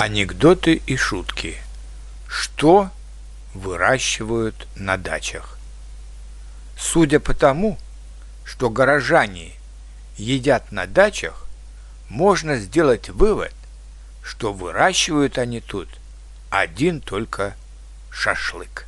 Анекдоты и шутки. Что выращивают на дачах? Судя по тому, что горожане едят на дачах, можно сделать вывод, что выращивают они тут один только шашлык.